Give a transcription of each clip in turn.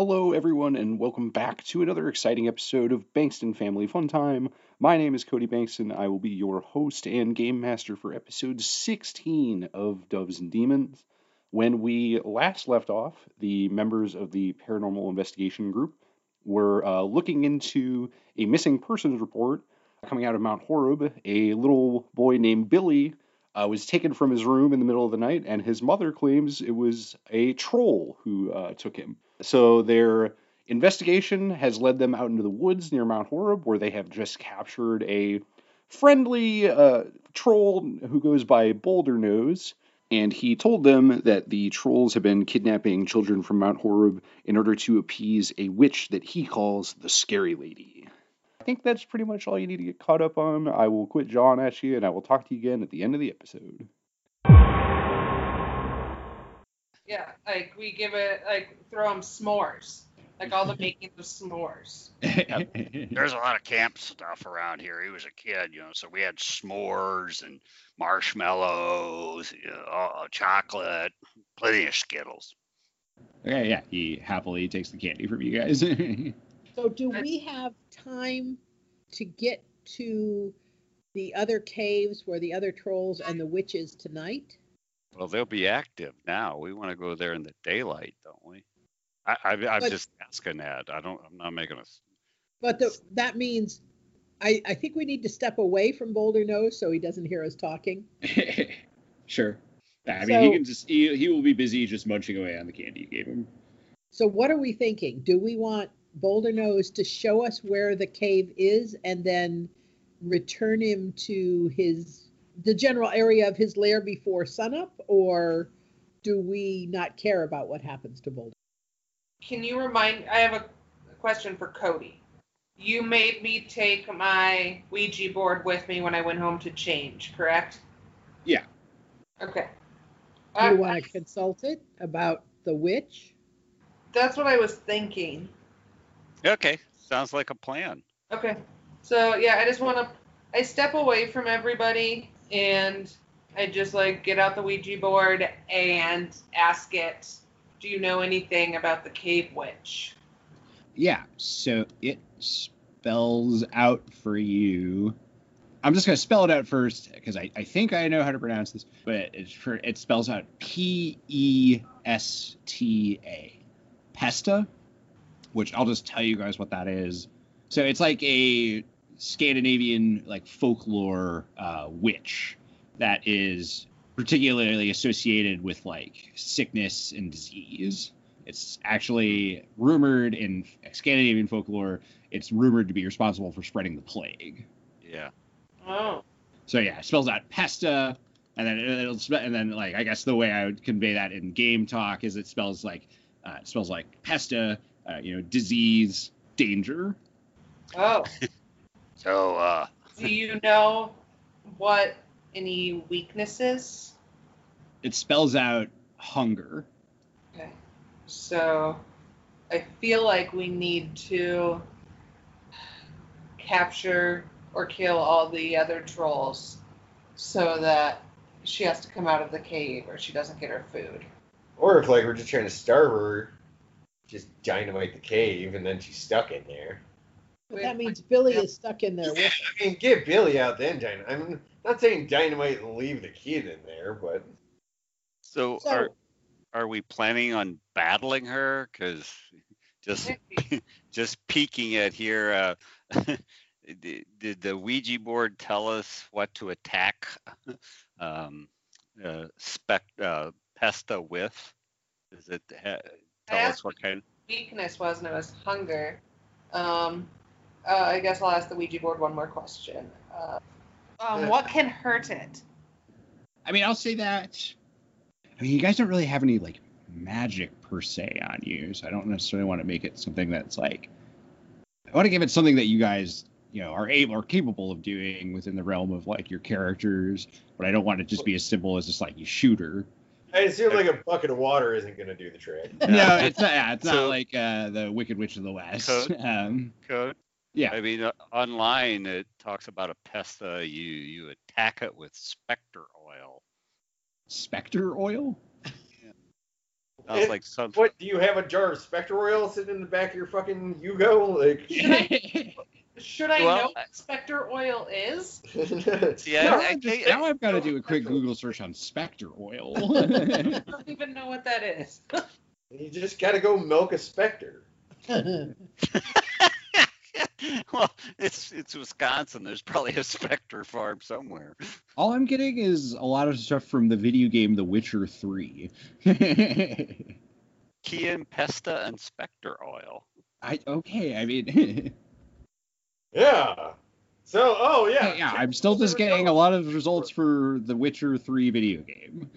Hello, everyone, and welcome back to another exciting episode of Bankston Family Fun Time. My name is Cody Bankston. I will be your host and game master for episode 16 of Doves and Demons. When we last left off, the members of the Paranormal Investigation Group were uh, looking into a missing persons report coming out of Mount Horeb. A little boy named Billy uh, was taken from his room in the middle of the night, and his mother claims it was a troll who uh, took him. So their investigation has led them out into the woods near Mount Horeb, where they have just captured a friendly uh, troll who goes by Boulder Nose. And he told them that the trolls have been kidnapping children from Mount Horeb in order to appease a witch that he calls the Scary Lady. I think that's pretty much all you need to get caught up on. I will quit jawing at you, and I will talk to you again at the end of the episode. Yeah, like we give it like throw them s'mores, like all the making of s'mores. There's a lot of camp stuff around here. He was a kid, you know, so we had s'mores and marshmallows, you know, uh, chocolate, plenty of Skittles. Okay, yeah, he happily takes the candy from you guys. So do we have time to get to the other caves where the other trolls and the witches tonight? Well, they'll be active now. We want to go there in the daylight, don't we? I, I, I'm But- just asking that. I don't. I'm not making a. s- But the, that means I, I think we need to step away from Boulder Nose so he doesn't hear us talking. sure. I mean, he So- can just he, he will be busy just munching away on the candy you gave him. So what are we thinking? Do we want Boulder Nose to show us where the cave is and then return him to his the general area of his lair before sunup, or do we not care about what happens to Boulder? Can you remind? I have a question for Cody. You made me take my Ouija board with me when I went home to change, correct? Yeah. Okay. Do Uh, you want to consult it about the witch? that's what I was thinking. Okay, sounds like a plan. Okay. So yeah, I just want to. I step away from everybody and I just like get out the Ouija board and ask it, "Do you know anything about the cave witch?" Yeah, so it spells out for you. I'm just gonna spell it out first because I, I think I know how to pronounce this, but it's for it spells out P E S T A, Pesta, which I'll just tell you guys what that is. So it's like a Scandinavian like folklore uh, witch that is particularly associated with like sickness and disease. It's actually rumored in Scandinavian folklore. It's rumored to be responsible for spreading the plague. Yeah. Oh. So yeah, it spells out pesta, and then it'll spe- and then like I guess the way I would convey that in game talk is it spells like uh, it spells like pesta, uh, you know, disease, danger. Oh. So uh, Do you know what any weaknesses? It spells out hunger. Okay. So I feel like we need to capture or kill all the other trolls so that she has to come out of the cave or she doesn't get her food. Or if like we're just trying to starve her, just dynamite the cave and then she's stuck in there. But that means Billy is stuck in there with. I mean, get Billy out then dynamite. I'm not saying dynamite and leave the kid in there, but so, So- are are we planning on battling her? Because just just peeking at here, uh, did, did the Ouija board tell us what to attack um, uh, spec uh, Pesta with? Does it ha- tell us what kind? Weakness was, and it was hunger. Um, uh, I guess I'll ask the Ouija board one more question. Uh, um, what can hurt it? I mean, I'll say that. I mean, you guys don't really have any like magic per se on you, so I don't necessarily want to make it something that's like. I want to give it something that you guys, you know, are able or capable of doing within the realm of like your characters, but I don't want it to just be as simple as just like you shoot her. I assume like a bucket of water isn't gonna do the trick. No, it's not. Yeah, it's not like uh, the Wicked Witch of the West. Code? Um, Code? Yeah. I mean, uh, online it talks about a Pesta. You you attack it with specter oil. Spectre oil. Sounds like some. What do you have a jar of Spectre oil sitting in the back of your fucking Yugo? Like, Should I Well, know what Spectre oil is? yeah, I- now, I I'm just- can't- now I've got to do a quick Google search on Spectre oil. I don't even know what that is. you just got to go milk a Spectre. well, it's it's Wisconsin. There's probably a Spectre farm somewhere. All I'm getting is a lot of stuff from the video game The Witcher 3. Kian Pesta and Spectre oil. I okay, I mean Yeah. So, oh yeah. yeah, I'm still just getting a lot of results for the Witcher 3 video game.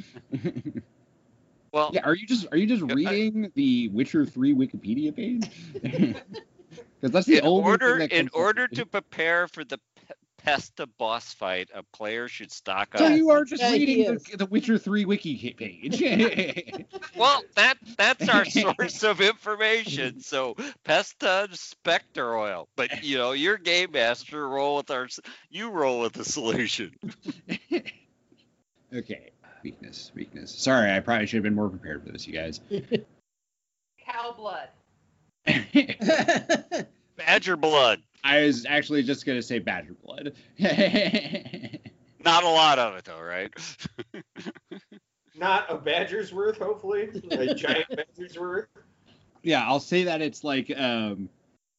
Well, yeah, are you just are you just Yeah, I- reading the Witcher 3 Wikipedia page? Because that's the in only order thing that in comes up. order to prepare for the P- Pesta boss fight, a player should stock So up. So you are just Yeah, reading the, the Witcher 3 wiki page. Well, that that's our source of information. So Pesta and Spectre oil, but you know your game master roll with our you roll with the solution. okay, weakness, weakness. Sorry, I probably should have been more prepared for this, you guys. Cow blood. Badger blood, I was actually just gonna say badger blood. not a lot of it though, right? Not a badger's worth, hopefully. A giant badger's worth. yeah, I'll say that it's like um,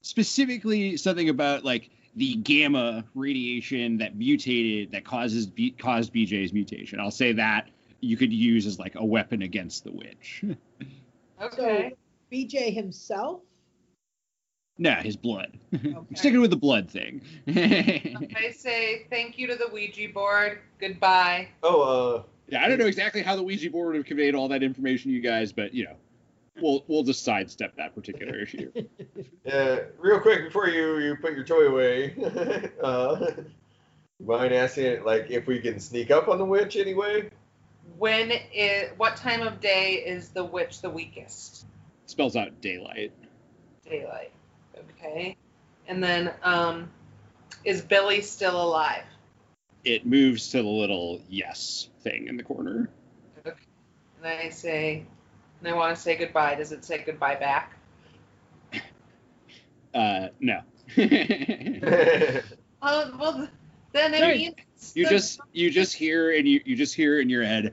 specifically something about like the gamma radiation that mutated that causes B- caused BJ's mutation. I'll say that you could use as like a weapon against the witch. Okay. BJ himself. Nah, his blood. Okay. Sticking with the blood thing. I say thank you to the Ouija board. Goodbye. Oh, uh, yeah, I don't know exactly how the Ouija board would have conveyed all that information to you guys, but you know, we'll we'll just sidestep that particular issue. uh, real quick before you you put your toy away, uh, you mind asking like if we can sneak up on the witch anyway? When is what time of day is the witch the weakest? Spells out daylight. Daylight. Okay. And then um is Billy still alive? It moves to the little yes thing in the corner. Okay. And I say and I want to say goodbye. Does it say goodbye back? Uh, no. Oh well then it Right. means you the- just you just hear and you you just hear in your head,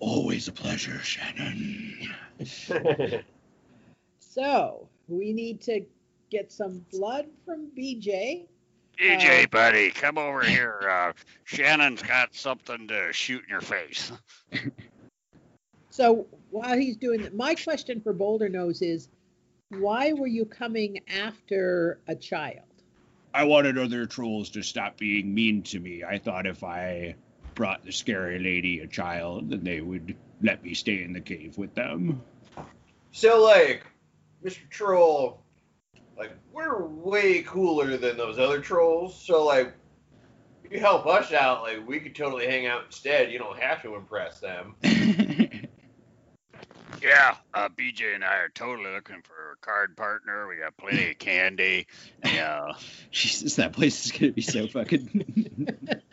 always a pleasure, Shannon. So we need to get some blood from BJ. BJ, Uh, buddy, come over here. Uh, Shannon's got something to shoot in your face. So while he's doing that, my question for Boulder Nose is, why were you coming after a child? I wanted other trolls to stop being mean to me. I thought if I brought the scary lady a child, then they would let me stay in the cave with them. so like, Mr. Troll, like we're way cooler than those other trolls. So like, if you help us out, like we could totally hang out instead. You don't have to impress them. Yeah, uh, BJ and I are totally looking for a card partner. We got plenty of candy. Yeah, Jesus, that place is gonna be so fucking,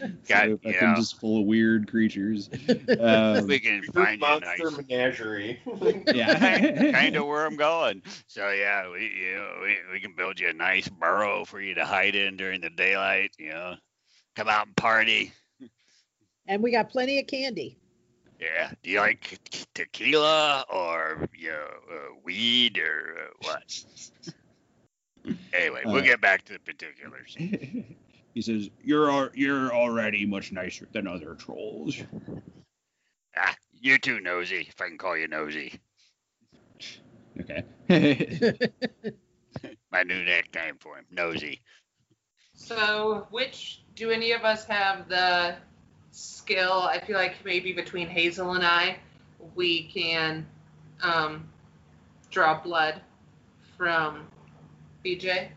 Got- so fucking yeah. just full of weird creatures. Um, we can Fruit find you a nice. monster menagerie. yeah, kind of where I'm going. So yeah, we you know we, we can build you a nice burrow for you to hide in during the daylight. You know, come out and party. And we got plenty of candy. Yeah. Do you like tequila or you know uh, weed or uh, what? Anyway, we'll Uh, get back to the particulars. He says, "You're al- you're already much nicer than other trolls." Ah, you too, nosy. If I can call you nosy. Okay. My new nickname for him, nosy. So, which do any of us have the skill? I feel like maybe between Hazel and I, we can um, draw blood from BJ.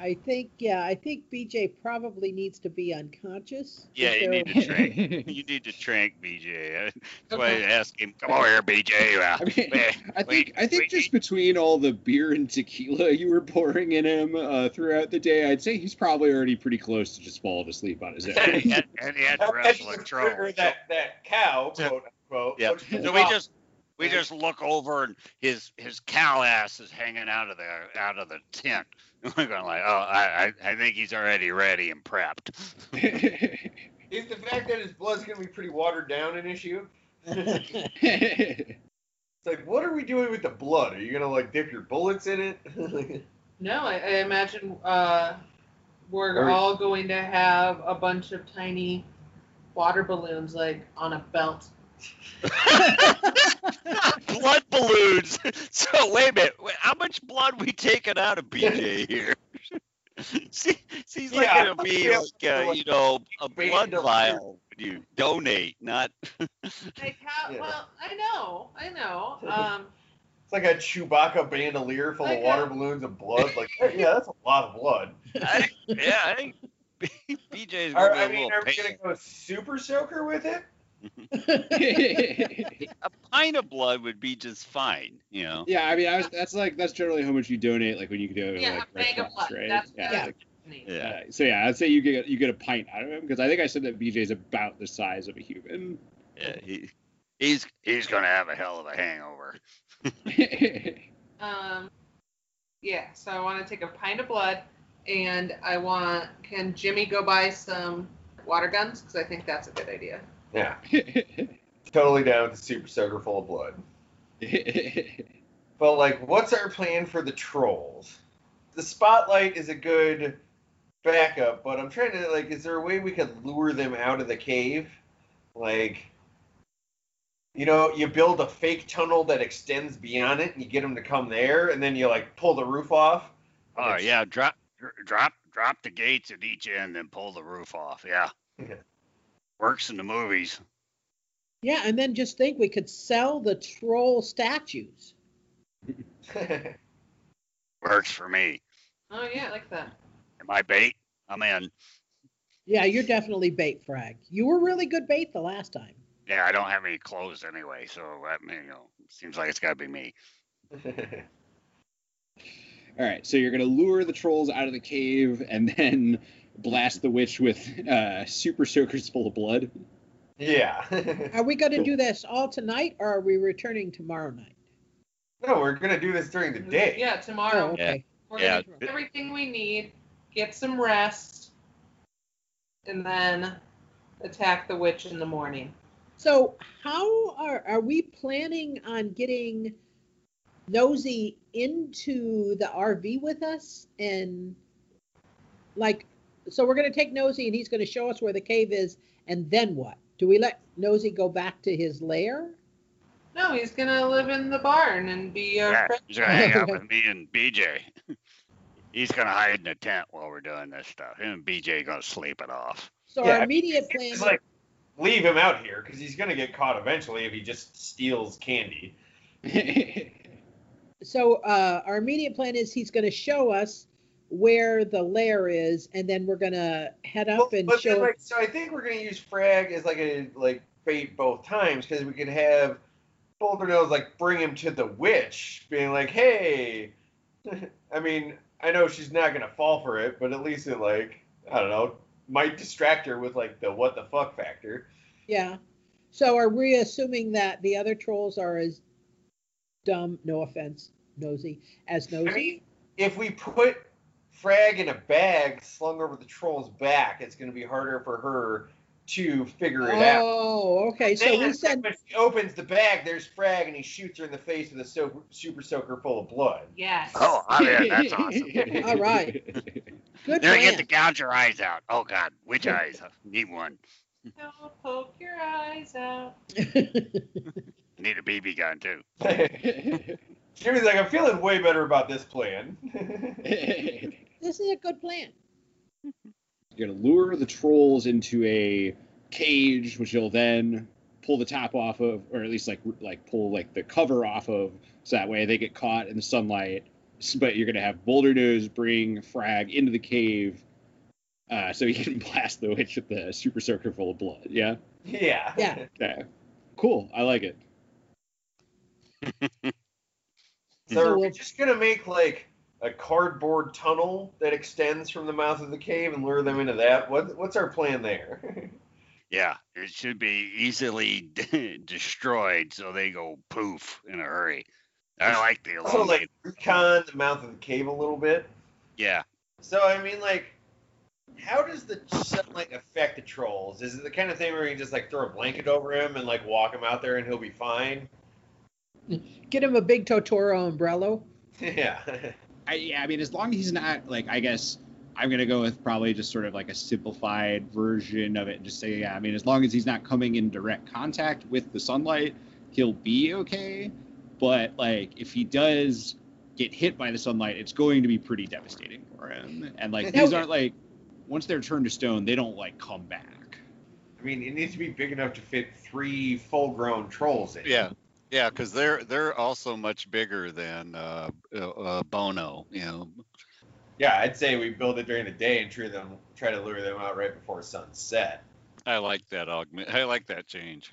I think, yeah, I think BJ probably needs to be unconscious. Yeah, If you need to trank. you need to trank BJ. That's why I asked him, "Come over here, BJ." I mean, I think wait, I think wait, just between all the beer and tequila you were pouring in him uh, throughout the day, I'd say he's probably already pretty close to just falling asleep on his and, he had, and he had to That- wrestle a that's that that cow, So- quote unquote. Yeah. which is So we just we just look over and his his cow ass is hanging out of the out of the tent. We're going like, oh, I I, I think he's already ready and prepped. Is the fact that his blood's gonna be pretty watered down an issue? It's like, what are we doing with the blood? Are you gonna like dip your bullets in it? No, I, I imagine uh, we're Or- all going to have a bunch of tiny water balloons like on a belt. Blood balloons. So wait a minute, wait, how much blood we taking out of BJ here? See, he's like Yeah, gonna be yeah, like, uh, you know, a blood of- vial when you donate, not. Like how? Yeah. Well, I know, I know. Um, It's like a Chewbacca bandolier full Like of a- water balloons and blood. Like, yeah, that's a lot of blood. I, yeah, I think BJ's Are, gonna I be a mean, little are we gonna go super soaker with it? A pint of blood would be just fine, you know. yeah, I mean, I was, that's like that's generally how much you donate, like when you go yeah, like a bag of restaurants, blood. right? That's yeah. that's like. Yeah. so yeah, I'd say you get you get a pint out of him because I think I said that BJ's about the size of a human. Yeah, he, he's he's gonna have a hell of a hangover. Um, yeah. So I want to take a pint of blood, and I want. Can Jimmy go buy some water guns? Because I think that's a good idea. Yeah, totally down with the super soaker full of blood. But like, what's our plan for the trolls? The spotlight is a good backup, but I'm trying to like, is there a way we could lure them out of the cave? Like, you know, you build a fake tunnel that extends beyond it, and you get them to come there, and then you like pull the roof off. Oh yeah, drop drop drop the gates at each end, and pull the roof off. Yeah, Yeah. Works in the movies. yeah, and then just think we could sell the troll statues. Works for me. Oh yeah, I like that. Am I bait? I'm in. Yeah, you're definitely bait frag. You were really good bait the last time. Yeah, I don't have any clothes anyway, so that you know seems like it's got to be me. All right, so you're gonna lure the trolls out of the cave and then blast the witch with uh, super soakers full of blood. yeah. Are we going to do this all tonight, or are we returning tomorrow night? no, we're gonna do this during the day. Yeah, Oh, tomorrow. okay. We're Yeah. gonna do everything we need, get some rest, and then attack the witch in the morning. So, how are are we planning on getting Nosy into the RV with us? And like, so we're going to take Nosy, and he's going to show us where the cave is, and then what? Do we let Nosy go back to his lair? No, he's gonna live in the barn and be a Yeah, friend. he's gonna hang out with me and BJ. He's gonna hide in the tent while we're doing this stuff. Him and BJ gonna sleep it off. So Yeah, I our mean, immediate plan. is like leave him out here because he's gonna get caught eventually if he just steals candy. So uh, our immediate plan is he's going to show us where the lair is, and then we're going to head up Well, and but then, show. like, so I think we're gonna use frag as like a like bait both times because we can have Boulder Nose like bring him to the witch, being like, hey. I mean, I know she's not gonna fall for it, but at least it like I don't know might distract her with like the what the fuck factor. Yeah. So are we assuming that the other trolls are as dumb, no offense, nosy, as nosy? I mean, if we put Frag in a bag slung over the troll's back, it's going to be harder for her to figure it out. oh, okay. So Then we send. when she opens the bag, there's Frag, and he shoots her in the face with a so- super soaker full of blood. Yes. Oh, I'm in. That's awesome. All right. Good Then I plan. get to gouge your eyes out. Oh God, which eyes? I need one. Don't poke your eyes out. Need a BB gun too. Jimmy's like, I'm feeling way better about this plan. This is a good plan. You're gonna lure the trolls into a cage, which you'll then pull the top off of, or at least like like pull like the cover off of, so that way they get caught in the sunlight. But you're gonna have Boulder Nose bring Frag into the cave, uh, so he can blast the witch with the super soaker full of blood. Yeah, yeah. Yeah. yeah, cool. I like it. So So are we we'll- just gonna make like a cardboard tunnel that extends from the mouth of the cave and lure them into that? What what's our plan there? Yeah, it should be easily destroyed, so they go poof in a hurry. I like the Also, like elongated. recon the mouth of the cave a little bit. Yeah, So I mean, like, how does the sunlight affect the trolls? Is it the kind of thing where you just like throw a blanket over him and like walk him out there and he'll be fine? Get him a big Totoro umbrella. yeah. I, yeah, I mean, as long as he's not like, I guess I'm gonna go with probably just sort of like a simplified version of it, and just say, yeah, I mean, as long as he's not coming in direct contact with the sunlight, he'll be okay. But like, if he does get hit by the sunlight, it's going to be pretty devastating for him. And like, these aren't like, once they're turned to stone, they don't like come back. I mean, it needs to be big enough to fit three full-grown trolls in. yeah, yeah, because they're they're also much bigger than uh, uh, uh, Bono. You know, Yeah, I'd say we build it during the day and try them, try to lure them out right before sunset. I like that augment. I like that change.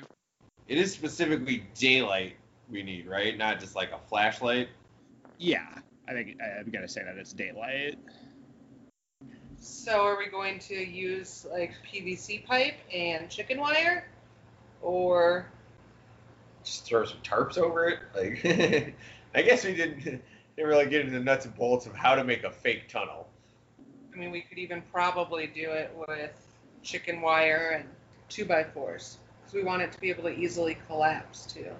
It is specifically daylight we need, right? Not just like a flashlight. Yeah, I think I've got to say that it's daylight. So are we going to use like PVC pipe and chicken wire, or Just throw some tarps over it. Like, I guess we didn't, didn't really get into the nuts and bolts of how to make a fake tunnel. I mean, we could even probably do it with chicken wire and two by fours because we want it to be able to easily collapse too,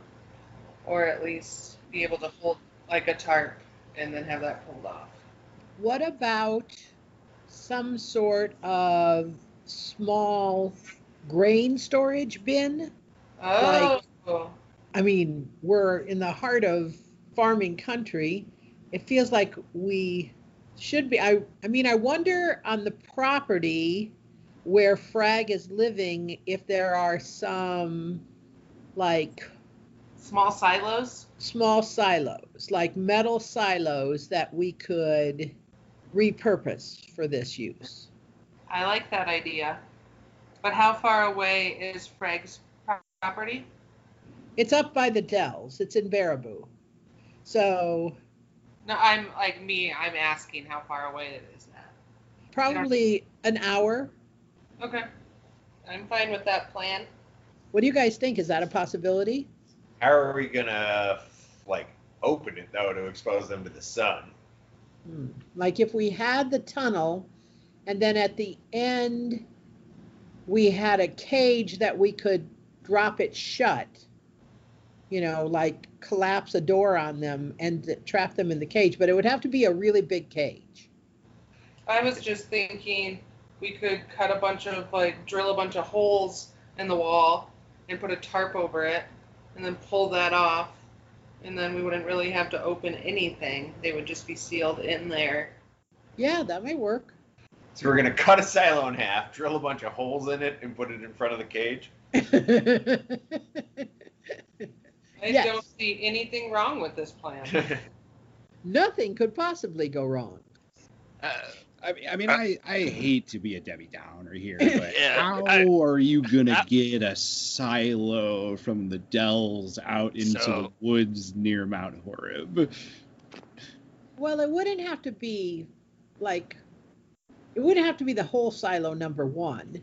or at least be able to hold like a tarp and then have that pulled off. What about some sort of small grain storage bin? Oh, I mean, we're in the heart of farming country. It feels like we should be. I, I mean, I wonder on the property where Frag is living if there are some like small silos. small silos, like metal silos that we could repurpose for this use. I like that idea. But how far away is Frag's property? It's up by the Dells. It's in Baraboo. So No, I'm like me. I'm asking how far away it is now. probably an hour. Okay, I'm fine with that plan. What do you guys think? Is that a possibility? How are we gonna like open it though to expose them to the sun? Hmm. Like if we had the tunnel and then at the end we had a cage that we could drop it shut, you know, like collapse a door on them and trap them in the cage, but it would have to be a really big cage. I was just thinking we could cut a bunch of like drill a bunch of holes in the wall and put a tarp over it and then pull that off and then we wouldn't really have to open anything. They would just be sealed in there. Yeah, that may work. So we're gonna cut a silo in half, drill a bunch of holes in it, and put it in front of the cage. I Yes. don't see anything wrong with this plan. Nothing could possibly go wrong. Uh, I mean, I mean, Uh, I, I hate to be a Debbie Downer here, but Yeah, how I- are you gonna get a silo from the Dells out into So- the woods near Mount Horeb? Well, it wouldn't have to be like, it wouldn't have to be the whole silo number one.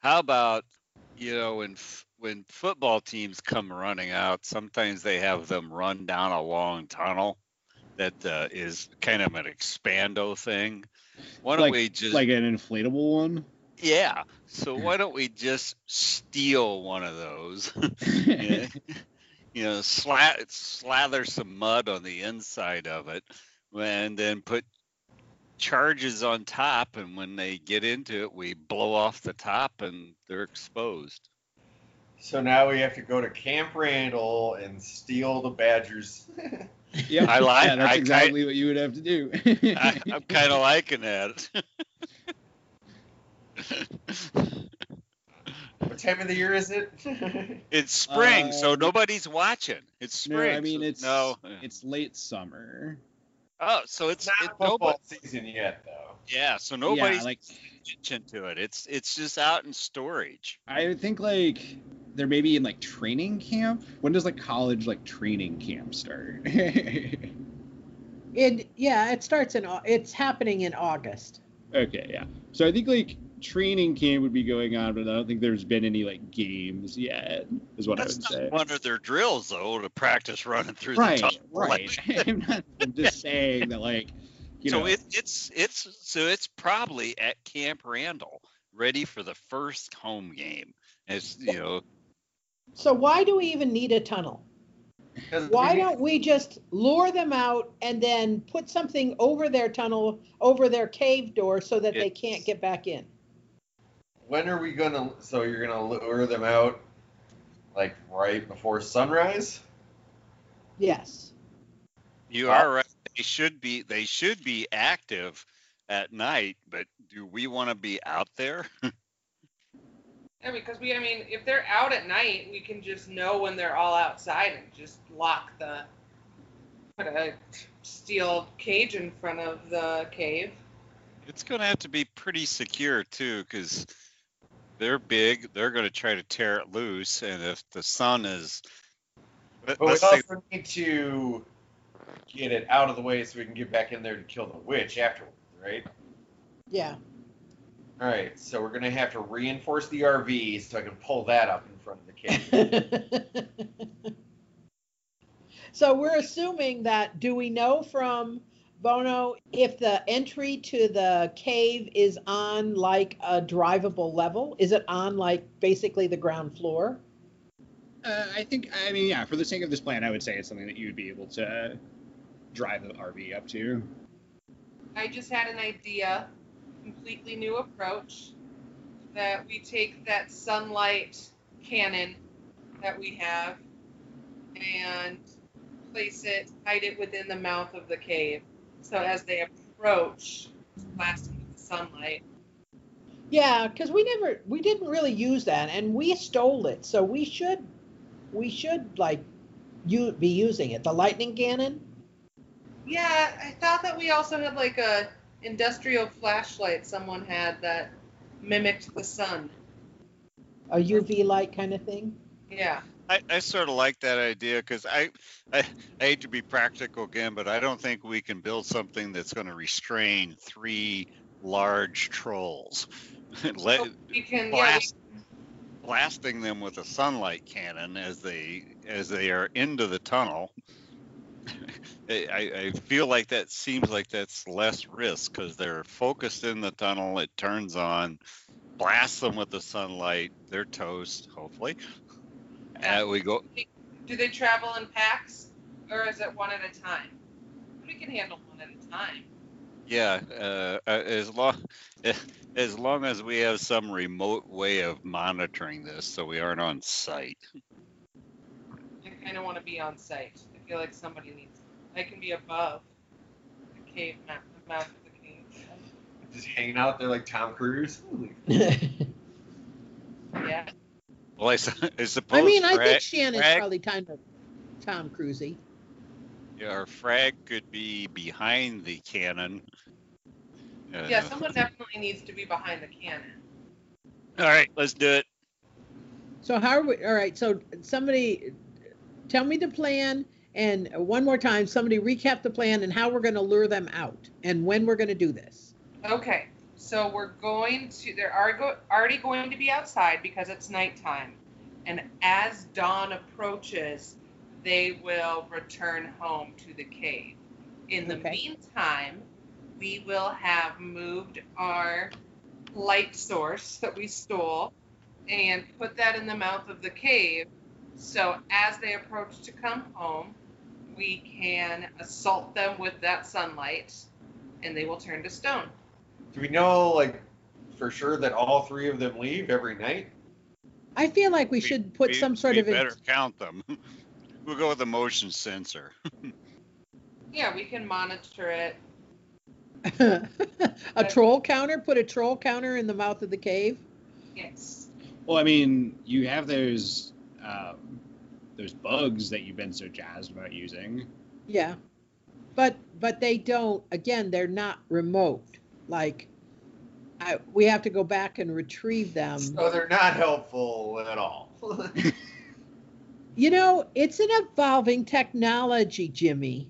How about you know in f- when football teams come running out, sometimes they have them run down a long tunnel that uh, is kind of an expando thing. Why don't Like- we just Like an inflatable one? yeah? So why don't we just steal one of those? You know, slat slather some mud on the inside of it, and then put charges on top. And when they get into it, we blow off the top, and they're exposed. So now we have to go to Camp Randall and steal the Badgers. Yeah, I like- Yeah, that's I- exactly what you would have to do. I, I'm kind of liking that. what time of the year is it? it's spring, so Uh, nobody's watching. It's spring. no, spring. I mean so- it's no. it's late summer. Oh, so it's it's, not it, nobody. football season yet, though. Yeah, so nobody's Yeah, like attention to it. It's it's just out in storage. I think like they're maybe in like training camp. When does like college like training camp start? It yeah, it starts in Au- it's happening in August. Okay, yeah. So I think like training camp would be going on, but I don't think there's been any like games yet. Is what That's I would not say. one of their drills, though, to practice running through Right, the tunnel. right. I'm, not, I'm just saying that like, you so know, it, it's it's so it's probably at Camp Randall, ready for the first home game. It's you know So why do we even need a tunnel? Why don't we just lure them out and then put something over their tunnel, over their cave door so that they can't get back in? When are we gonna? So you're gonna lure them out, like right before sunrise? Yes. you are right. They should be they should be active at night, but do we want to be out there? Yeah, because we, I mean, if they're out at night, we can just know when they're all outside and just lock the, put a steel cage in front of the cave. It's going to have to be pretty secure too, because they're big. They're going to try to tear it loose, and if the sun is, But we let's say, also need to get it out of the way so we can get back in there to kill the witch afterwards, right? Yeah. All right, so we're gonna have to reinforce the RV so I can pull that up in front of the cave. so we're assuming that do we know from Bono if the entry to the cave is on like a drivable level? Is it on like basically the ground floor? uh, I think I mean yeah, for the sake of this plan, I would say it's something that you'd be able to drive the RV up to. I just had an idea, completely new approach, that we take that sunlight cannon that we have and place it, hide it within the mouth of the cave. So as they approach, blast into the sunlight. Yeah, because we never we didn't really use that and we stole it. So we should we should like you be using it. The lightning cannon? Yeah, I thought that we also had like a industrial flashlight someone had that mimicked the sun. A UV light kind of thing? Yeah. I, I sort of like that idea because I, I I hate to be practical again, but I don't think we can build something that's going to restrain three large trolls. Let, So we can yeah, we blast, blasting them with a sunlight cannon as they as they are into the tunnel. I, I feel like that seems like that's less risk because they're focused in the tunnel. It turns on, blast them with the sunlight. They're toast, hopefully. And we go. Do they travel in packs, or is it one at a time? We can handle one at a time. Yeah, uh, uh, as long as long as we have some remote way of monitoring this, so we aren't on site. I kind of want to be on site. I feel like somebody needs. I can be above the cave mouth, the mouth of the cave. Just hanging out there like Tom Cruise. Yeah. Well, I, su- I suppose. I mean, I Frag- think Shannon's Frag- probably kind of Tom Cruisey. Yeah, our frag could be behind the cannon. Uh, Yeah. Someone definitely needs to be behind the cannon. All right, let's do it. So how are we? All right. So somebody tell me the plan, and one more time, somebody recap the plan and how we're going to lure them out and when we're going to do this. Okay. So we're going to, they're already going to be outside because it's nighttime, and as dawn approaches, they will return home to the cave. In the Okay. meantime, we will have moved our light source that we stole and put that in the mouth of the cave. So as they approach to come home, we can assault them with that sunlight and they will turn to stone. Do we know, like, for sure that all three of them leave every night? I feel like we, should put we- some sort we of better count them. we'll go with a motion sensor. Yeah, we can monitor it. a troll counter. Put a troll counter in the mouth of the cave. Yes. Well, I mean, you have those um, those bugs that you've been so jazzed about using. Yeah, but but they don't. Again, they're not remote. Like, I, we have to go back and retrieve them. So they're not helpful at all. You know, it's an evolving technology, Jimmy.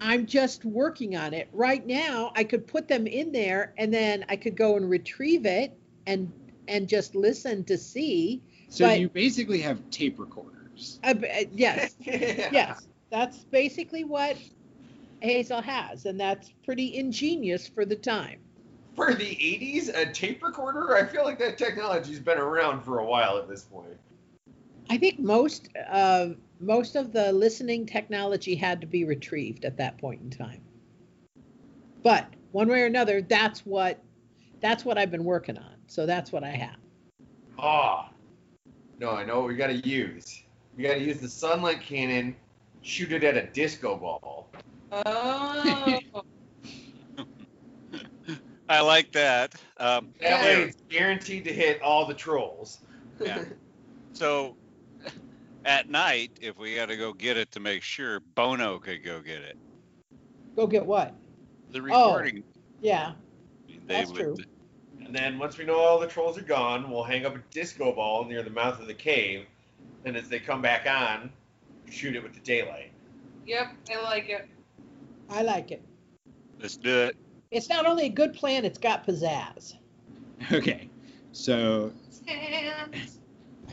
I'm just working on it. Right now, I could put them in there and then I could go and retrieve it and and just listen to see. So But- you basically have tape recorders. Uh, uh, yes, Yeah. yes, that's basically what Hazel has, and that's pretty ingenious for the time. For the 80s, a tape recorder? I feel like that technology's been around for a while at this point. I think most uh, most of the listening technology had to be retrieved at that point in time. But one way or another, that's what that's what I've been working on. So that's what I have. Ah. No, I know what we gotta use. We gotta use the sunlight cannon, shoot it at a disco ball. Oh, I like that. Um, That way it's guaranteed to hit all the trolls. Yeah. so at night, if we got to go get it to make sure, Bono could go get it. Go get what? The recording. Oh. recording. Yeah, they that's would, true. And then once we know all the trolls are gone, we'll hang up a disco ball near the mouth of the cave. And as they come back on, shoot it with the daylight. yep, I like it. I like it. Let's do it. It's not only a good plan, it's got pizzazz. Okay. So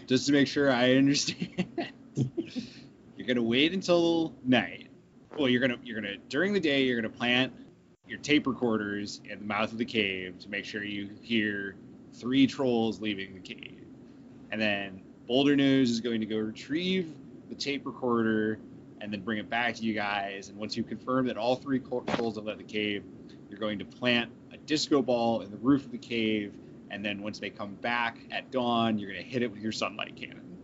just to make sure I understand, you're gonna wait until night. Well, you're gonna you're gonna during the day you're gonna plant your tape recorders in the mouth of the cave to make sure you hear three trolls leaving the cave, and then Boulder Nose is going to go retrieve the tape recorder and then bring it back to you guys. And once you confirm that all three co- trolls have left the cave, you're going to plant a disco ball in the roof of the cave. And then once they come back at dawn, you're going to hit it with your sunlight cannon.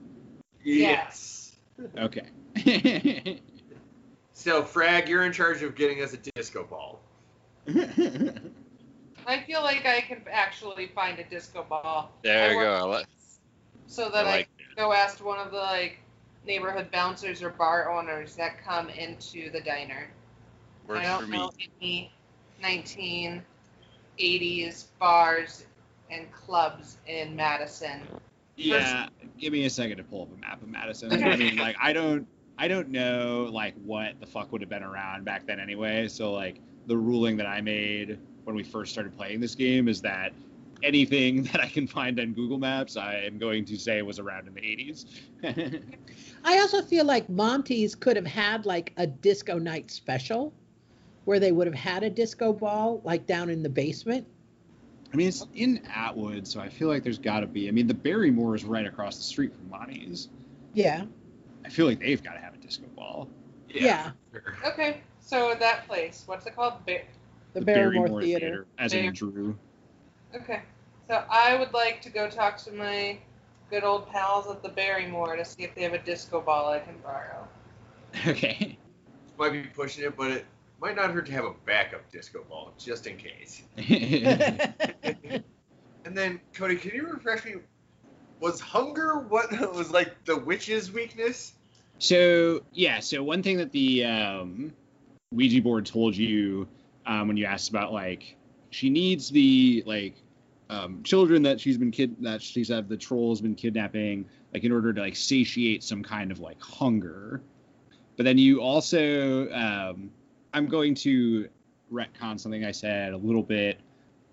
Yes. Okay. So, Frag, you're in charge of getting us a disco ball. I feel like I can actually find a disco ball. There I you go. So that I I, like can go ask one of the like neighborhood bouncers or bar owners that come into the diner. works I don't for me. know any 1980s bars and clubs in Madison. yeah, give me a second to pull up a map of Madison. I mean, like, I don't, I don't know, like, what the fuck would have been around back then anyway. So, like, the ruling that I made when we first started playing this game is that anything that I can find on Google Maps, I am going to say it was around in the 80s. I also feel like Monty's could have had like a disco night special where they would have had a disco ball like down in the basement. I mean, it's in Atwood, so I feel like there's got to be. I mean, the Barrymore is right across the street from Monty's. Yeah. I feel like they've got to have a disco ball. Yeah. sure. Okay, so that place, what's it called? Ba- The, Barrymore, Theater. as in Drew. Okay, so I would like to go talk to my good old pals at the Barrymore to see if they have a disco ball I can borrow. Okay. Might be pushing it, but it might not hurt to have a backup disco ball, just in case. And then, Cody, can you refresh me? Was hunger what was like the witch's weakness? So yeah, so one thing that the um, Ouija board told you um, when you asked about like she needs the like um, children that she's been kid that she's had the trolls been kidnapping like in order to like satiate some kind of like hunger. But then you also um, I'm going to retcon something I said a little bit.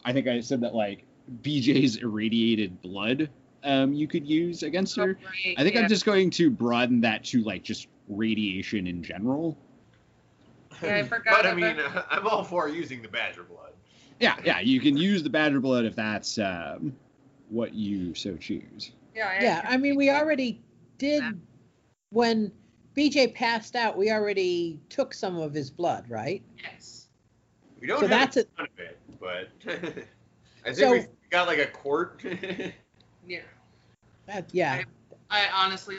I think I said that like BJ's irradiated blood um, you could use against her. Right, I think yeah. I'm just going to broaden that to like just radiation in general. Yeah, I forgot but I mean, uh, I'm all for using the badger blood. Yeah, yeah, you can use the badger blood if that's um, what you so choose. Yeah, I yeah, I mean, we already did when BJ passed out. We already took some of his blood, right? Yes. We don't So have that's a a- ton of it, but I think So- we got like a quart. Yeah. That, yeah. I honestly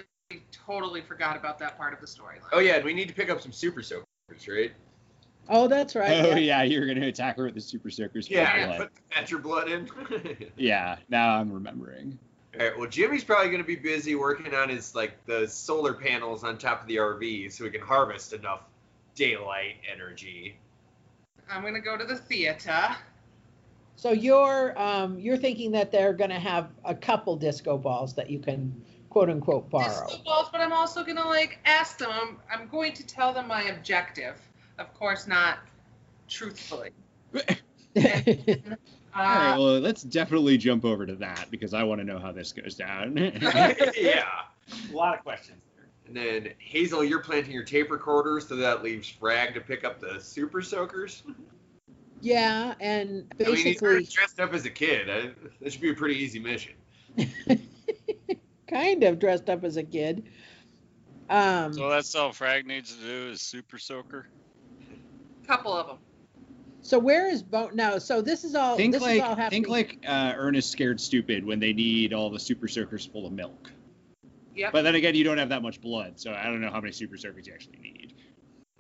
totally forgot about that part of the storyline. oh yeah, and we need to pick up some super soakers, right? Oh, that's right. oh yeah. yeah, you're gonna attack her with the super soakers. Yeah, blood. put the badger blood in. yeah. Now I'm remembering. All right. Well, Jimmy's probably going to be busy working on his like the solar panels on top of the RV, so we can harvest enough daylight energy. I'm gonna go to the theater. So you're um, you're thinking that they're going to have a couple disco balls that you can quote unquote borrow. Disco balls, but I'm also gonna like ask them. I'm, I'm going to tell them my objective. Of course, not truthfully. All right, Uh, well, let's definitely jump over to that because I want to know how this goes down. yeah. A lot of questions there. And then Hazel, you're planting your tape recorder, so that leaves Frag to pick up the super soakers. yeah, and I mean, he's already basically, dressed up as a kid. I, that should be a pretty easy mission. kind of dressed up as a kid. Um, So that's all Frag needs to do is super soaker. Couple of them. so where is Bo? No, so this is all. think this like is all happening. think like uh, Ernest scared stupid when they need all the super soakers full of milk. Yep. But then again, you don't have that much blood, so I don't know how many super soakers you actually need.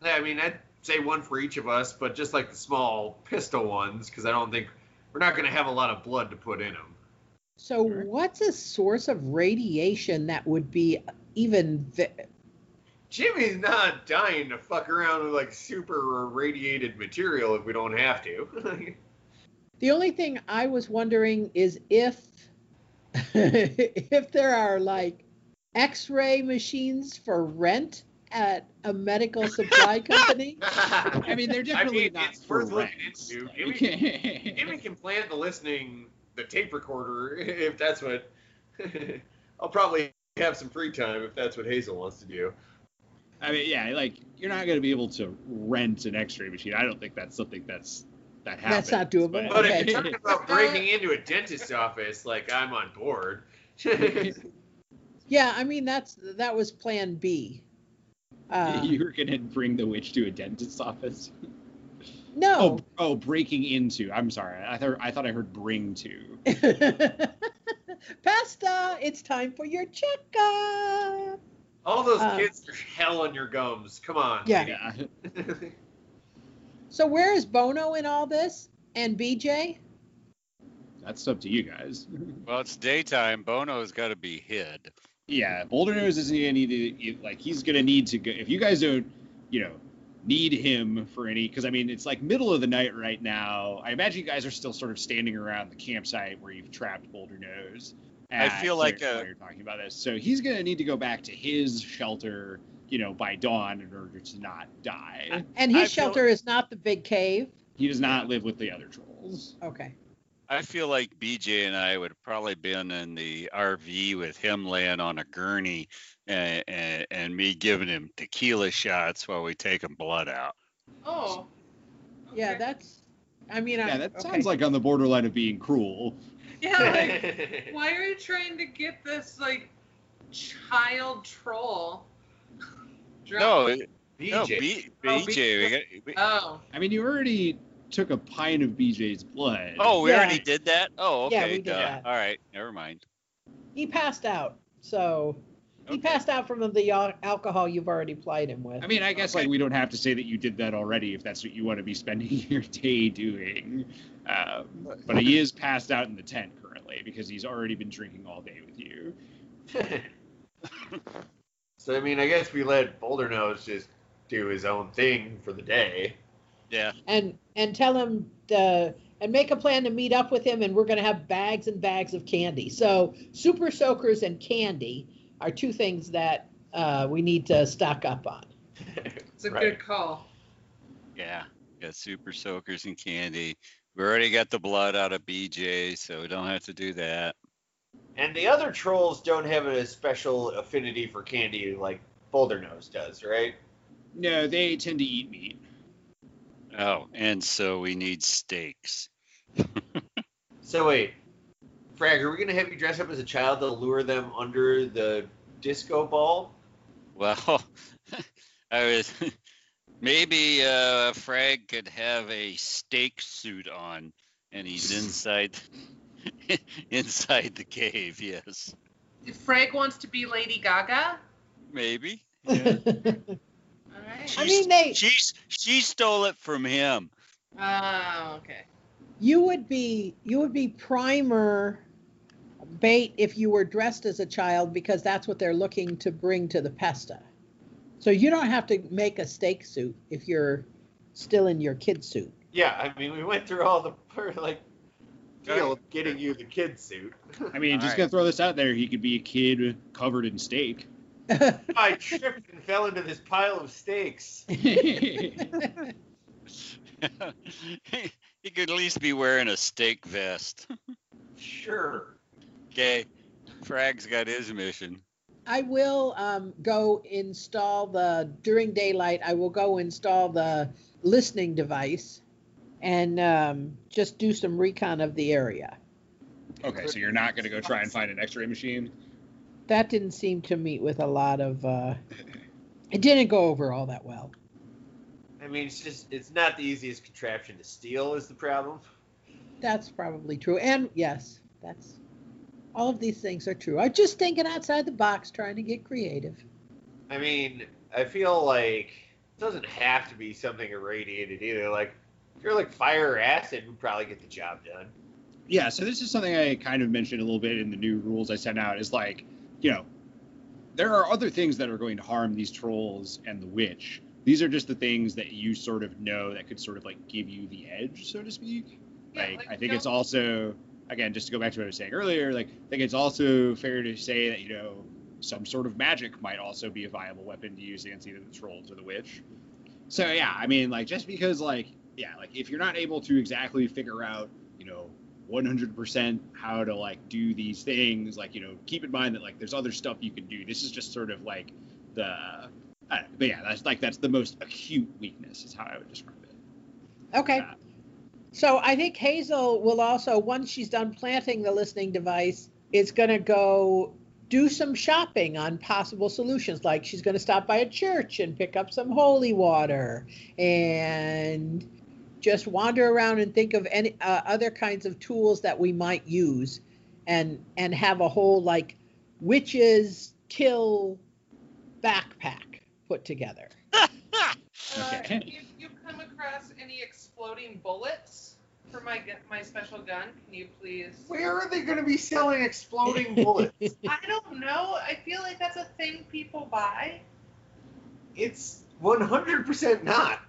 Yeah, I mean, I'd say one for each of us, but just like the small pistol ones, because I don't think we're not going to have a lot of blood to put in them. So Sure. what's a source of radiation that would be even? Jimmy's not dying to fuck around with like super irradiated material if we don't have to. the only thing I was wondering is if if there are like X-ray machines for rent at a medical supply company. I mean, they're definitely mean, not it's for worth looking rents. into. Like- Jimmy can plant the listening, the tape recorder, if that's what. I'll probably have some free time if that's what Hazel wants to do. I mean, yeah, like you're not going to be able to rent an X-ray machine. I don't think that's something that's that happens. That's not doable. But Okay. if you're talking about breaking into a dentist's office, like I'm on board. Yeah, I mean that's that was Plan B. Uh, you were going to bring the witch to a dentist's office. no. Oh, oh, breaking into. I'm sorry. I thought I thought I heard bring to. Pesta, it's time for your checkup. All those Uh, kids are hell on your gums. Come on. Yeah. Yeah. So where is Bono in all this? And BJ? That's up to you guys. Well, it's daytime. Bono's got to be hid. yeah, Boulder Nose isn't gonna need to like he's gonna need to go if you guys don't, you know, need him for any because I mean it's like middle of the night right now. I imagine you guys are still sort of standing around the campsite where you've trapped Boulder Nose. I feel like, while uh, you're talking about this. So he's gonna need to go back to his shelter, you know, by dawn in order to not die. And I his feel- shelter is not the big cave. He does not live with the other trolls. Okay. I feel like BJ and I would have probably been in the RV with him laying on a gurney and, and, and me giving him tequila shots while we taking blood out. Oh. Yeah, that's. I mean, I, Yeah, that okay. sounds like on the borderline of being cruel. Yeah, like, why are you trying to get this, like, child troll? drunk? No, it- BJ. no, B, Oh, BJ. Oh, we got, we, Oh. I mean, you already took a pint of BJ's blood. oh, we Yeah. already did that. Oh, okay. Yeah, we did duh. that. All right, never mind. He passed out. So he passed out from the al- alcohol you've already plied him with. I mean, I guess Okay. like we don't have to say that you did that already if that's what you want to be spending your day doing. Um, but he is passed out in the tent currently because he's already been drinking all day with you. so I mean, I guess we let Boulder Nose just do his own thing for the day. Yeah. and and tell him to, and make a plan to meet up with him and we're going to have bags and bags of candy so super soakers and candy are two things that uh, we need to stock up on It's a Right. good call. Yeah. Got super soakers and candy. We already got the blood out of BJ, so we don't have to do that. And the other trolls don't have a special affinity for candy like Boulder Nose does, right? No, they tend to eat meat. Oh, and so we need steaks. So wait, Frag, are we gonna have you dress up as a child to lure them under the disco ball? Well, I was maybe uh, Frag could have a steak suit on, and he's inside inside the cave. Yes, If Frank wants to be Lady Gaga, maybe. Yeah. all right. I mean, they- she's she stole it from him. Oh, okay. you would be you would be primer bait if you were dressed as a child because that's what they're looking to bring to the pesta so you don't have to make a steak suit if you're still in your kid suit Yeah, I mean we went through all the like deal of getting you the kid suit. I mean, All just right. gonna throw this out there. He could be a kid covered in steak. I tripped and fell into this pile of steaks. he, He could at least be wearing a steak vest. Sure. Okay. Frag's got his mission. I will um, go install the during daylight. I will go install the listening device and um, just do some recon of the area. Okay, so you're not going to go try and find an X-ray machine. That didn't seem to meet with a lot of. Uh, it didn't go over all that well. I mean, it's just it's not the easiest contraption to steal is the problem. That's probably true. And yes, that's all of these things are true. I'm just thinking outside the box, trying to get creative. I mean, I feel like it doesn't have to be something irradiated either. Like if you're like fire or acid, would probably get the job done. Yeah, so this is something I kind of mentioned a little bit in the new rules I sent out. Is like, you know, there are other things that are going to harm these trolls and the witch. These are just the things that you sort of know that could sort of like give you the edge, so to speak. Yeah, like, like, I think it's also again just to go back to what I was saying earlier. Like I think it's also fair to say that you know some sort of magic might also be a viable weapon to use against either the trolls or the witch. So yeah, I mean like just because like yeah like if you're not able to exactly figure out you know 100% how to like do these things like you know keep in mind that like there's other stuff you can do. This is just sort of like the know, but yeah that's like that's the most acute weakness is how I would describe it. Okay. Uh, So I think Hazel will also, once she's done planting the listening device, is going to go do some shopping on possible solutions. Like she's going to stop by a church and pick up some holy water and just wander around and think of any uh, other kinds of tools that we might use and and have a whole like witches kill backpack put together. Uh, Okay. if you come across any exploding bullets for my gu- my special gun, can you please? Where are they going to be selling exploding bullets? I don't know. I feel like that's a thing people buy. it's 100% not.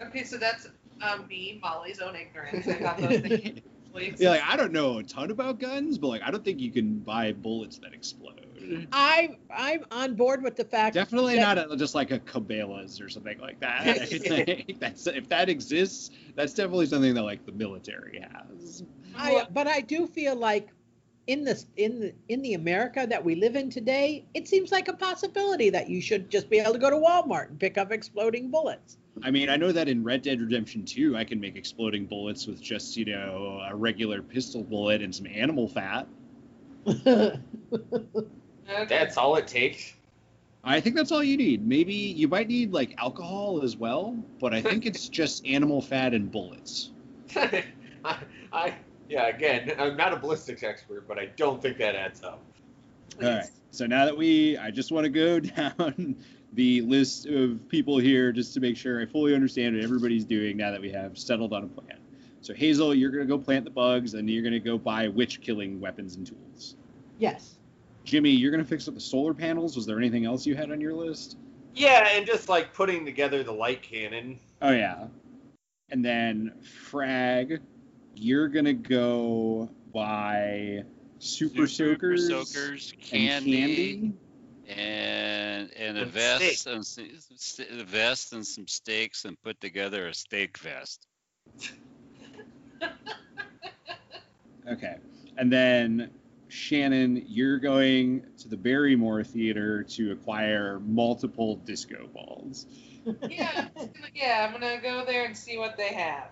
Okay, so that's um, me, Molly's own ignorance. I thought those things actually Yeah, like I don't know a ton about guns, but like I don't think you can buy bullets that explode. Mm-hmm. I I'm on board with the fact Definitely that- not a, just like a Cabela's or something like that. Like, that's if that exists, that's definitely something that like the military has. I, but I do feel like in this in the in the America that we live in today, it seems like a possibility that you should just be able to go to Walmart and pick up exploding bullets. I mean, I know that in Red Dead Redemption 2, I can make exploding bullets with just you know a regular pistol bullet and some animal fat. That's all it takes. I think that's all you need. Maybe you might need like alcohol as well, but I think it's just animal fat and bullets. I, I, yeah, again, I'm not a ballistics expert, but I don't think that adds up. All right. So now that we, I just want to go down the list of people here just to make sure I fully understand what everybody's doing now that we have settled on a plan. So Hazel, you're gonna go plant the bugs, and you're gonna go buy witch killing weapons and tools. yes. Jimmy, you're gonna fix up the solar panels. Was there anything else you had on your list? Yeah, and just like putting together the light cannon. Oh yeah. And then Frag, you're gonna go buy super, soakers, soakers, and candy, candy. And and a And vest and s- s- a vest and some steaks and put together a steak vest. Okay. And then Shannon, you're going to the Barrymore Theater to acquire multiple disco balls. yeah, I'm just gonna, yeah, I'm gonna go there and see what they have.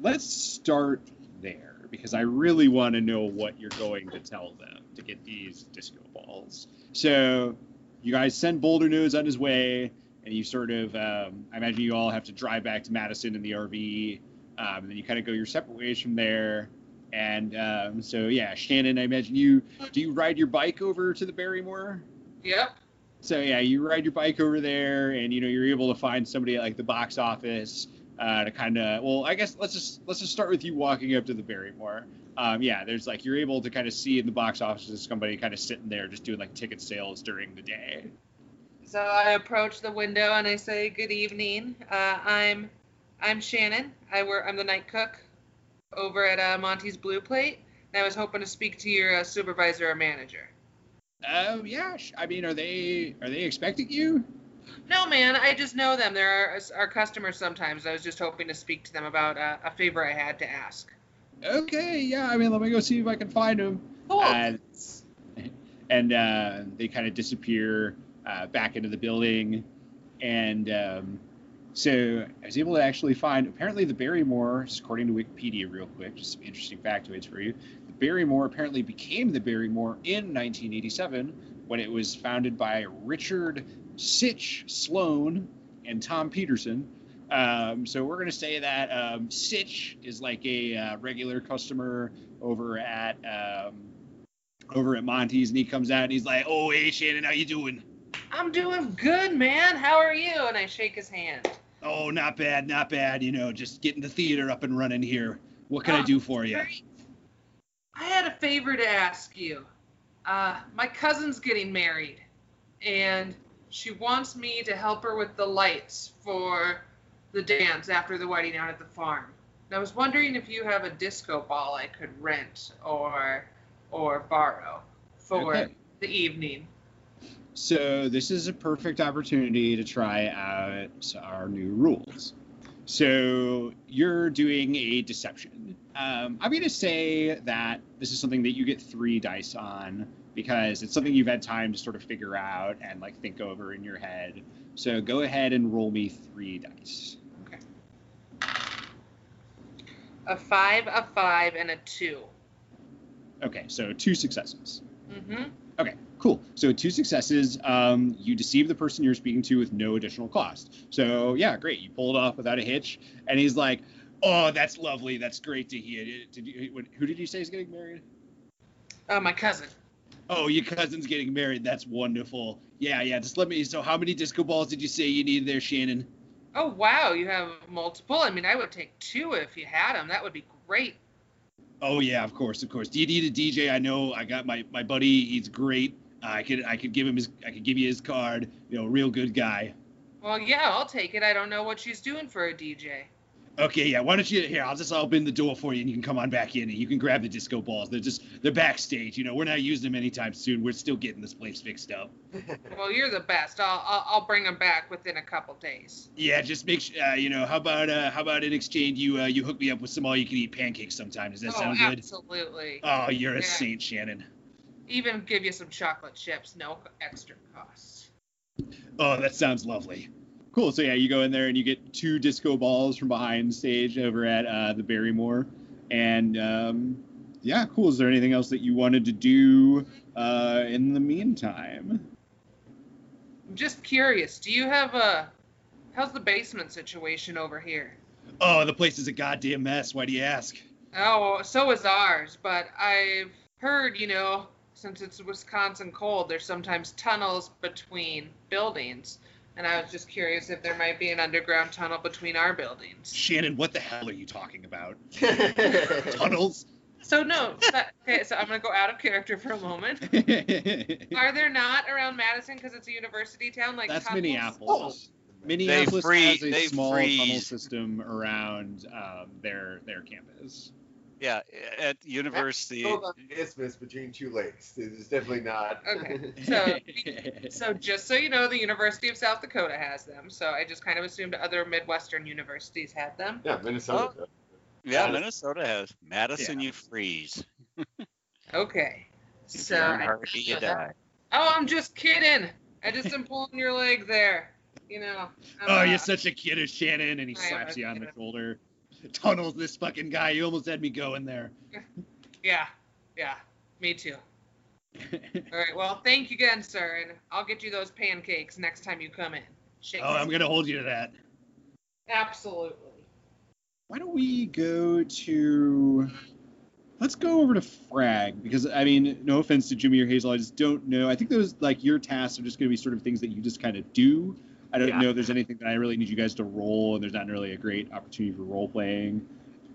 Let's start there because I really want to know what you're going to tell them to get these disco balls. So you guys send Boulder Nose on his way, and you sort of, um, I imagine you all have to drive back to Madison in the RV, um, and then you kind of go your separate ways from there. And um, so, yeah, Shannon, I imagine you do you ride your bike over to the Barrymore? Yep. So yeah, you ride your bike over there, and you know you're able to find somebody at like the box office uh, to kind of. Well, I guess let's just let's just start with you walking up to the Barrymore. Um, yeah, there's like you're able to kind of see in the box office there's somebody kind of sitting there just doing like ticket sales during the day. So I approach the window and I say, "Good evening. Uh, I'm I'm Shannon. I work. I'm the night cook over at uh, Monty's Blue Plate. And I was hoping to speak to your uh, supervisor or manager. Um, yeah, I mean, are they are they expecting you? No, man, I just know them. They're our, our customers sometimes. I was just hoping to speak to them about a, a favor I had to ask. Okay, yeah. I mean, let me go see if I can find them. Cool. And and uh, they kind of disappear uh, back into the building, and um, so I was able to actually find apparently the Barrymore, just according to Wikipedia, real quick, just some interesting factoids for you. The Barrymore apparently became the Barrymore in 1987 when it was founded by Richard Sitch Sloan and Tom Peterson. Um, so we're gonna say that um, Sitch is like a uh, regular customer over at um, over at Monty's, and he comes out and he's like, "Oh, hey Shannon, how you doing?" I'm doing good, man. How are you? And I shake his hand. Oh, not bad, not bad. You know, just getting the theater up and running here. What can I Oh, do for you? Great. I had a favor to ask you. Uh, my cousin's getting married, and she wants me to help her with the lights for the dance after the wedding out at the farm. And I was wondering if you have a disco ball I could rent or or borrow for Okay. the evening. So this is a perfect opportunity to try out our new rules. So you're doing a deception. Um, I'm going to say that this is something that you get three dice on because it's something you've had time to sort of figure out and like think over in your head. So go ahead and roll me three dice. Okay. A five, a five, and a two. Okay, so two successes. Mm-hmm. Okay, cool. So two successes. Um, you deceive the person you're speaking to with no additional cost. So yeah, great. You pulled off without a hitch. And he's like, "Oh, that's lovely. That's great to hear. Did you, who did you say is getting married? Uh, my cousin. Oh, your cousin's getting married. That's wonderful. Yeah, yeah. Just let me. So how many disco balls did you say you needed there, Shannon? Oh wow, you have multiple. I mean, I would take two if you had them. That would be great. Oh yeah, of course, of course. Do you need a DJ? I know. I got my my buddy. He's great. I could I could give him his I could give you his card. You know, real good guy. Well, yeah, I'll take it. I don't know what she's doing for a DJ. Okay, yeah. Why don't you here? I'll just open the door for you, and you can come on back in, and you can grab the disco balls. They're just they're backstage. You know, we're not using them anytime soon. We're still getting this place fixed up. Well, you're the best. I'll I'll, I'll bring them back within a couple days. Yeah, just make sure. Uh, you know, how about uh, how about in exchange you uh, you hook me up with some all you can eat pancakes sometime? Does that oh, sound good? absolutely. Oh, you're a saint, Shannon. Even give you some chocolate chips, no extra costs. Oh, that sounds lovely. Cool. So yeah, you go in there and you get two disco balls from behind stage over at uh, the Barrymore, and um, yeah, cool. Is there anything else that you wanted to do uh, in the meantime? I'm just curious. Do you have a how's the basement situation over here? Oh, the place is a goddamn mess. Why do you ask? Oh, so is ours. But I've heard, you know, since it's Wisconsin cold, there's sometimes tunnels between buildings. And I was just curious if there might be an underground tunnel between our buildings. Shannon, what the hell are you talking about? Tunnels? So no, that, okay. So I'm gonna go out of character for a moment. Are there not around Madison because it's a university town? Like That's tunnels? Minneapolis. Minneapolis free- has a they small tunnel system around um, their their campus. Yeah, at university. Hold on the isthmus between two lakes. It's definitely not. Okay. So, so just so you know, the University of South Dakota has them. So I just kind of assumed other Midwestern universities had them. yeah, Minnesota. does. Yeah, Yeah. Minnesota has. Madison, you freeze. Okay. So. you're in a hurry, you die. Oh, I'm just kidding. I just am pulling your leg there. You know. I'm, Oh, uh, you're such a kid, as Shannon, and he I slaps you on the shoulder. Tunnels this fucking guy. You almost had me going there. Yeah. Yeah. Me too. All right. Well, thank you again, sir, and I'll get you those pancakes next time you come in. Oh, I'm gonna hold you to that. Absolutely. Why don't we go to? Let's go over to Frag because I mean, no offense to Jimmy or Hazel, I just don't know. I think those like your tasks are just gonna be sort of things that you just kind of do. I don't Yeah. know if there's anything that I really need you guys to roll, and there's not really a great opportunity for role playing.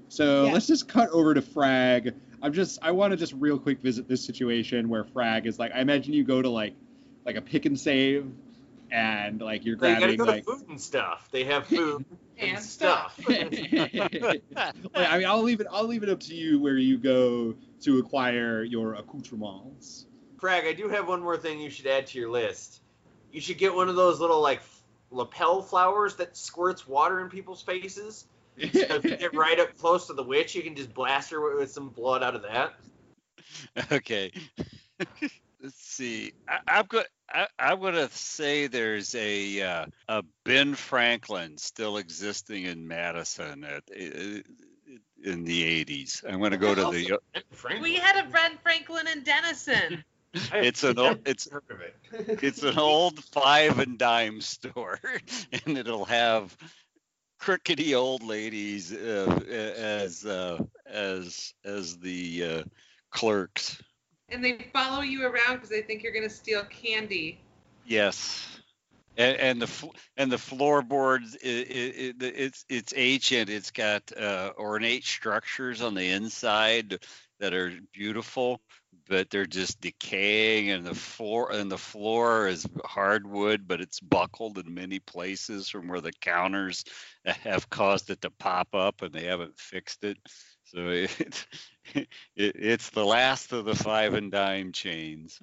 So Yeah. let's just cut over to Frag. I'm just I want to just real quick visit this situation where Frag is like I imagine you go to like like a pick and save, and like you're So you gotta grabbing go like to food and stuff. They have food And stuff. Wait, I mean, I'll leave it. I'll leave it up to you where you go to acquire your accoutrements. Frag, I do have one more thing you should add to your list. You should get one of those little like lapel flowers that squirts water in people's faces. So if you get right up close to the witch, you can just blast her with, with some blood out of that. Okay. Let's see. I, I'm going. I, I'm going to say there's a uh, a Ben Franklin still existing in Madison at, uh, in the 80s. I'm going to go to the. Franklin. We had a Ben Franklin in Denison. I have It's an old. It's it. it's an old five and dime store, and it'll have crickety old ladies uh, as uh, as as the uh, clerks. And they follow you around because they think you're going to steal candy. Yes. And, and the fl- and the floorboards i i i it's it's ancient. It's got uh, ornate structures on the inside that are beautiful, but they're just decaying. And the floor and the floor is hardwood, but it's buckled in many places from where the counters have caused it to pop up, and they haven't fixed it. So it, it it's the last of the five and dime chains.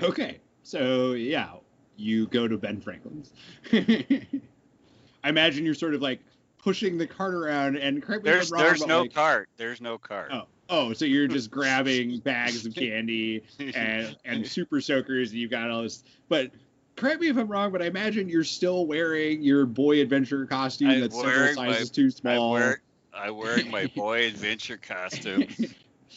Okay, so yeah, you go to Ben Franklin's. I imagine you're sort of like pushing the cart around, and correct me There's wrong, there's no like- cart. There's no cart. Oh, oh, so you're just grabbing bags of candy and and super soakers. And you've got all this, but. Correct me if I'm wrong, but I imagine you're still wearing your boy adventure costume I'm that's several wearing my- sizes too I'm small. wearing, I'm wearing my boy adventure costume.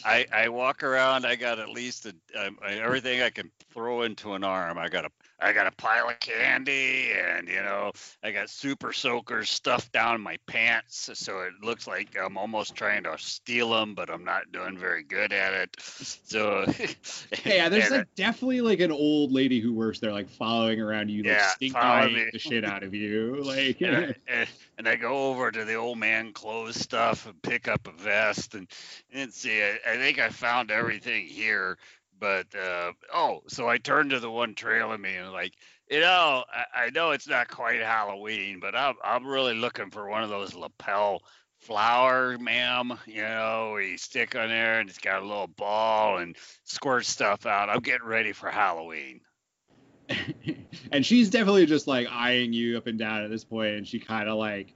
I, I walk around. I got at least a, um, everything I can throw into an arm. I got a I got a pile of candy, and you know I got super soakers stuffed down my pants, so it looks like I'm almost trying to steal them, but I'm not doing very good at it. So yeah, there's like definitely like an old lady who works there, like following around you, like Yeah, stink eyeing the shit out of you. Like, and I, and- eh, and I go over to the old man clothes stuff and pick up a vest and and see. I, I think I found everything here, but uh, oh, so I turned to the one trailing me and like, you know, I, I know it's not quite Halloween, but I'm I'm really looking for one of those lapel flower, ma'am. You know, you stick on there and it's got a little ball and squirt stuff out. I'm getting ready for Halloween. and she's definitely just like eyeing you up and down at this point, and she kind of like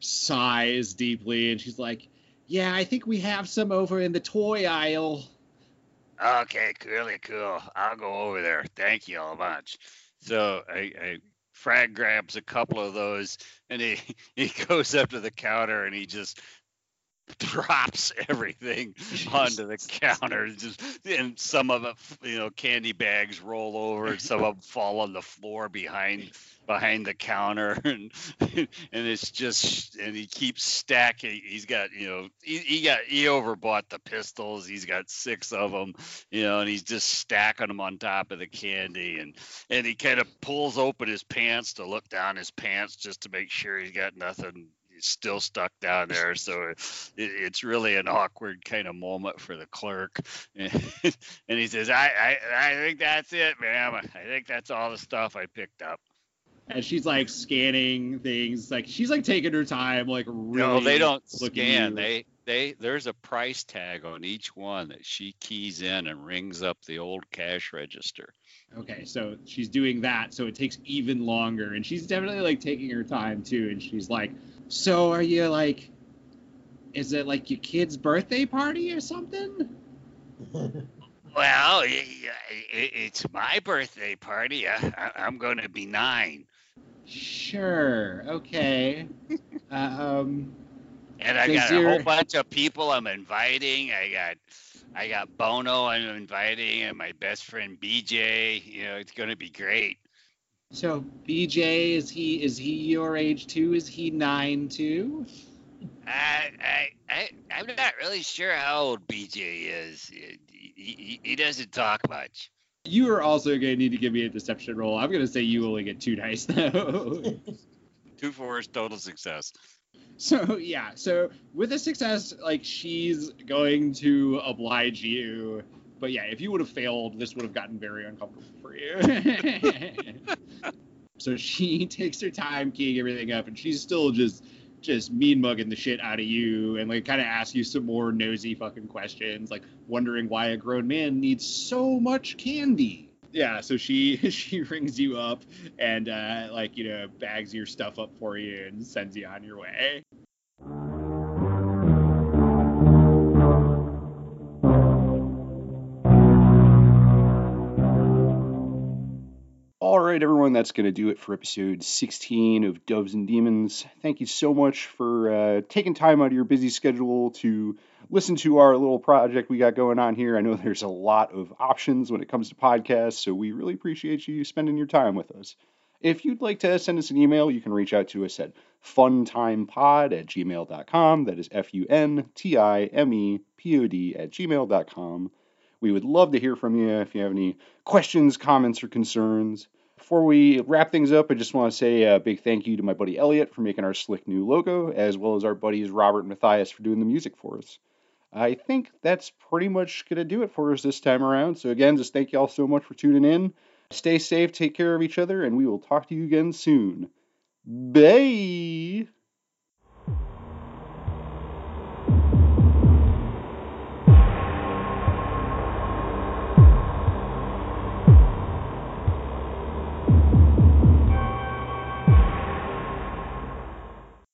sighs deeply, and she's like, "Yeah, I think we have some over in the toy aisle." Okay, really cool. I'll go over there. Thank you all much. So I, I Frag grabs a couple of those and he he goes up to the counter and he just drops everything onto the counter. Just and some of it, you know, candy bags roll over and some of them fall on the floor behind behind the counter. And and it's just and he keeps stacking. He's got you know he, he got he overbought the pistols. He's got six of them you know and he's just stacking them on top of the candy. And and he kind of pulls open his pants to look down his pants just to make sure he's got nothing still stuck down there. So it, it's really an awkward kind of moment for the clerk. And, he says I, I i think that's it ma'am. I think that's all the stuff i picked up. And she's like scanning things, like she's like taking her time, like really. no they don't scan. they they there's a price tag on each one that she keys in and rings up the old cash register. Okay, so she's doing that, so it takes even longer, and she's definitely like taking her time too. And she's like, "So are you like, is it like your kid's birthday party or something?" well it's my birthday party I, i'm going to be nine Sure. Okay. um. And I got a whole bunch of people I'm inviting. I got I got Bono I'm inviting and my best friend BJ. You know, it's gonna be great. So BJ is he is he your age too? Is he nine too? I I, I I'm not really sure how old BJ is. He, he, he doesn't talk much. You are also gonna need to give me a deception roll. I'm gonna say you only get two dice though. Two fours, total success. So yeah, so with a success, like she's going to oblige you. But yeah, if you would have failed, this would have gotten very uncomfortable for you. so she takes her time keying everything up, and she's still just just mean mugging the shit out of you, and like kind of asks you some more nosy fucking questions, like wondering why a grown man needs so much candy. yeah, so she she rings you up and uh, like you know bags your stuff up for you and sends you on your way. Right, everyone, that's going to do it for episode 16 of Doves and Demons. Thank you so much for uh, taking time out of your busy schedule to listen to our little project we got going on here. I know there's a lot of options when it comes to podcasts, so we really appreciate you spending your time with us. If you'd like to send us an email, you can reach out to us at funtimepod at gmail.com. That is F U N T I M E P O D at gmail.com. We would love to hear from you if you have any questions, comments, or concerns. Before we wrap things up, I just want to say a big thank you to my buddy Elliot for making our slick new logo, as well as our buddies Robert and Matthias for doing the music for us. I think that's pretty much going to do it for us this time around. So, again, just thank you all so much for tuning in. Stay safe, take care of each other, and we will talk to you again soon. Bye.